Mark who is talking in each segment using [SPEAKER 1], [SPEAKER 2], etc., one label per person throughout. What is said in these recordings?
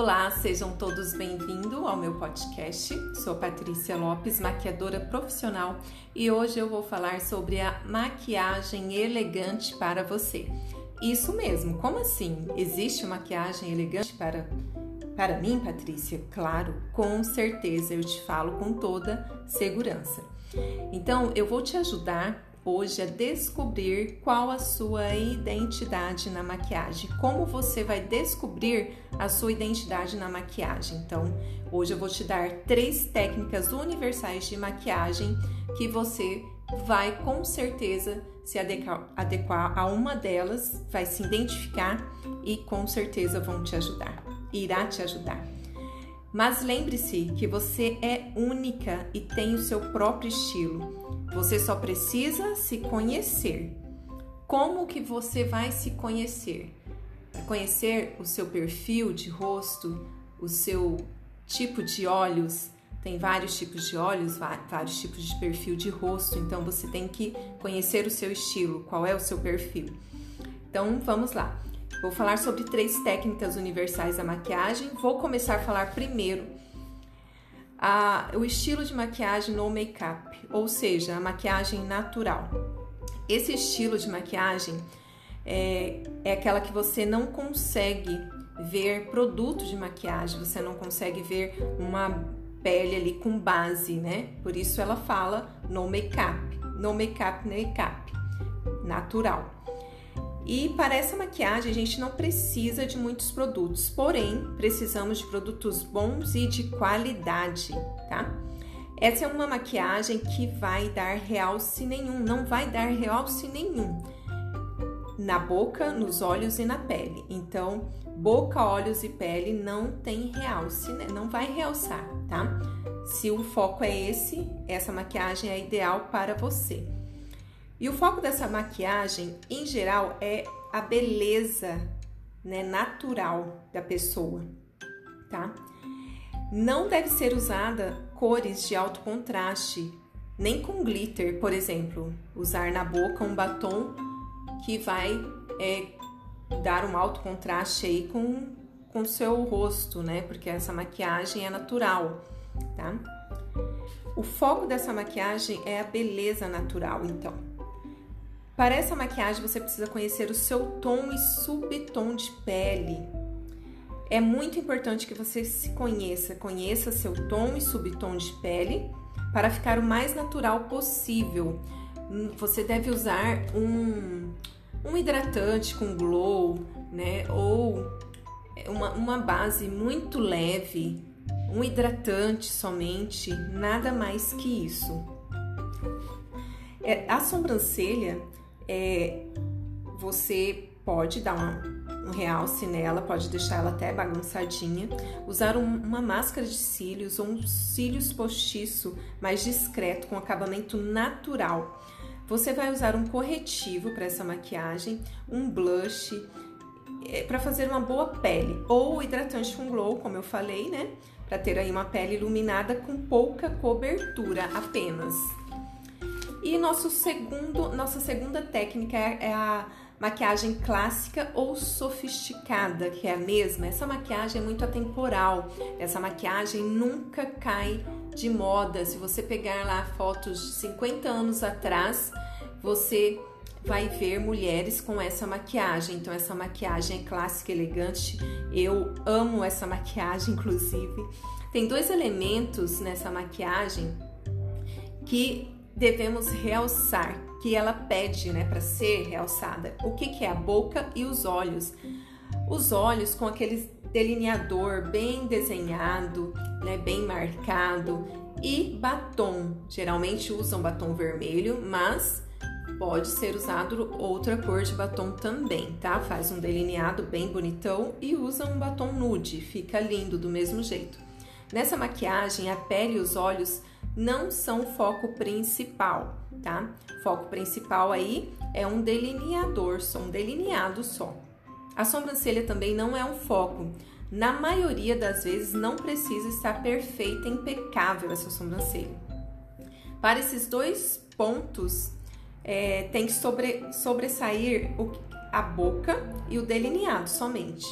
[SPEAKER 1] Olá, sejam todos bem-vindos ao meu podcast. Sou Patrícia Lopes, maquiadora profissional, e hoje eu vou falar sobre a maquiagem elegante para você. Isso mesmo, como assim? Existe maquiagem elegante para para mim, Patrícia? Claro, com certeza eu te falo com toda segurança. Então, eu vou te ajudar hoje é descobrir qual a sua identidade na maquiagem, como você vai descobrir a sua identidade na maquiagem. Então, hoje eu vou te dar três técnicas universais de maquiagem que você vai com certeza se adequar, adequar a uma delas, vai se identificar e com certeza vão te ajudar, irá te ajudar. Mas lembre-se que você é única e tem o seu próprio estilo. Você só precisa se conhecer. Como que você vai se conhecer? Conhecer o seu perfil de rosto, o seu tipo de olhos. Tem vários tipos de olhos, vários tipos de perfil de rosto, então você tem que conhecer o seu estilo, qual é o seu perfil. Então vamos lá. Vou falar sobre três técnicas universais da maquiagem. Vou começar a falar primeiro a, o estilo de maquiagem no make-up, ou seja, a maquiagem natural. Esse estilo de maquiagem é, é aquela que você não consegue ver produtos de maquiagem, você não consegue ver uma pele ali com base, né? Por isso ela fala no make-up, no make-up, make-up, natural. E para essa maquiagem a gente não precisa de muitos produtos, porém precisamos de produtos bons e de qualidade, tá? Essa é uma maquiagem que vai dar realce nenhum, não vai dar realce nenhum na boca, nos olhos e na pele. Então, boca, olhos e pele não tem realce, né? não vai realçar, tá? Se o foco é esse, essa maquiagem é ideal para você. E o foco dessa maquiagem, em geral, é a beleza né, natural da pessoa, tá? Não deve ser usada cores de alto contraste, nem com glitter, por exemplo. Usar na boca um batom que vai é, dar um alto contraste aí com com seu rosto, né? Porque essa maquiagem é natural, tá? O foco dessa maquiagem é a beleza natural, então. Para essa maquiagem, você precisa conhecer o seu tom e subtom de pele. É muito importante que você se conheça, conheça seu tom e subtom de pele para ficar o mais natural possível. Você deve usar um, um hidratante com glow, né? Ou uma, uma base muito leve, um hidratante somente, nada mais que isso. É, a sobrancelha é, você pode dar uma, um realce nela, pode deixar ela até bagunçadinha, usar um, uma máscara de cílios ou um cílios postiço mais discreto, com acabamento natural. Você vai usar um corretivo para essa maquiagem, um blush, é, para fazer uma boa pele, ou hidratante com glow, como eu falei, né? Para ter aí uma pele iluminada com pouca cobertura apenas. E nosso segundo, nossa segunda técnica é, a maquiagem clássica ou sofisticada, que é a mesma. Essa maquiagem é muito atemporal. Essa maquiagem nunca cai de moda. Se você pegar lá fotos de 50 anos atrás, você vai ver mulheres com essa maquiagem. Então essa maquiagem é clássica, elegante. Eu amo essa maquiagem, inclusive. Tem dois elementos nessa maquiagem que devemos realçar, que ela pede né, para ser realçada. O que, que é a boca e os olhos? Os olhos com aquele delineador bem desenhado, né, bem marcado e batom. Geralmente usam batom vermelho, mas pode ser usado outra cor de batom também, tá? Faz um delineado bem bonitão e usa um batom nude, fica lindo do mesmo jeito. Nessa maquiagem, a pele e os olhos não são foco principal, tá? Foco principal aí é um delineador, só um delineado só. A sobrancelha também não é um foco. Na maioria das vezes não precisa estar perfeita, impecável essa sobrancelha. Para esses dois pontos, é, tem que sobre, sobressair o, a boca e o delineado somente.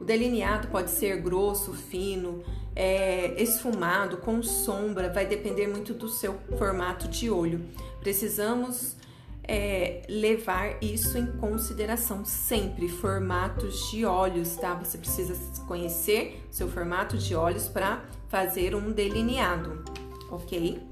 [SPEAKER 1] O delineado pode ser grosso, fino, é, esfumado, com sombra, vai depender muito do seu formato de olho. Precisamos é, levar isso em consideração sempre. Formatos de olhos, tá? Você precisa conhecer seu formato de olhos para fazer um delineado, ok?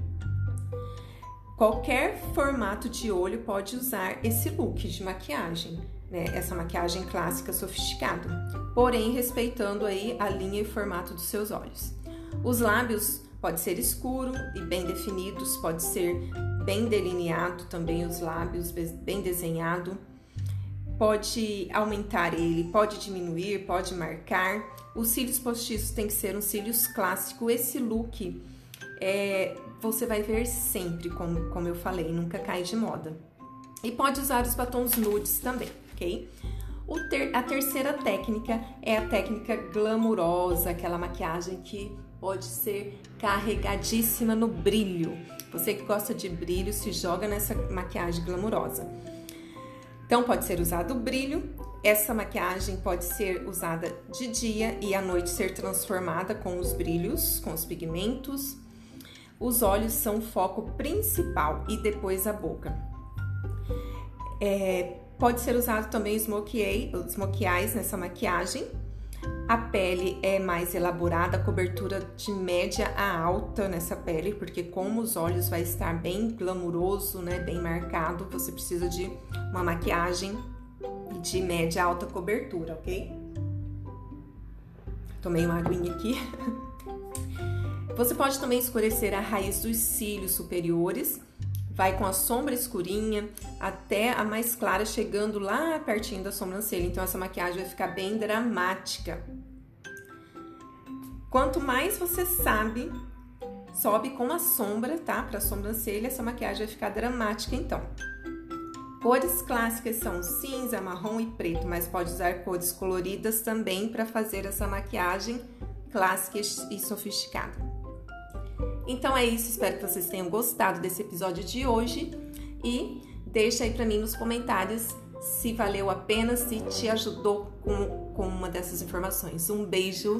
[SPEAKER 1] Qualquer formato de olho pode usar esse look de maquiagem né, essa maquiagem clássica sofisticada, porém respeitando aí a linha e formato dos seus olhos. Os lábios pode ser escuro e bem definidos, pode ser bem delineado também os lábios, bem desenhado. Pode aumentar ele, pode diminuir, pode marcar. Os cílios postiços tem que ser um cílios clássico. Esse look é, você vai ver sempre, como, como eu falei, nunca cai de moda. E pode usar os batons nudes também ok? Ter, a terceira técnica é a técnica glamurosa, aquela maquiagem que pode ser carregadíssima no brilho. Você que gosta de brilho se joga nessa maquiagem glamurosa. Então pode ser usado o brilho. Essa maquiagem pode ser usada de dia e à noite ser transformada com os brilhos, com os pigmentos. Os olhos são o foco principal e depois a boca. É, Pode ser usado também smokey eyes nessa maquiagem. A pele é mais elaborada, a cobertura de média a alta nessa pele, porque como os olhos vai estar bem glamuroso, né, bem marcado, você precisa de uma maquiagem de média a alta cobertura, ok? Tomei uma aguinha aqui. Você pode também escurecer a raiz dos cílios superiores vai com a sombra escurinha até a mais clara, chegando lá pertinho da sobrancelha. Então essa maquiagem vai ficar bem dramática. Quanto mais você sabe, sobe com a sombra, tá? Para a sobrancelha, essa maquiagem vai ficar dramática então. Cores clássicas são cinza, marrom e preto, mas pode usar cores coloridas também para fazer essa maquiagem clássica e sofisticada. Então é isso, espero que vocês tenham gostado desse episódio de hoje e deixa aí para mim nos comentários se valeu a pena, se te ajudou com, com uma dessas informações. Um beijo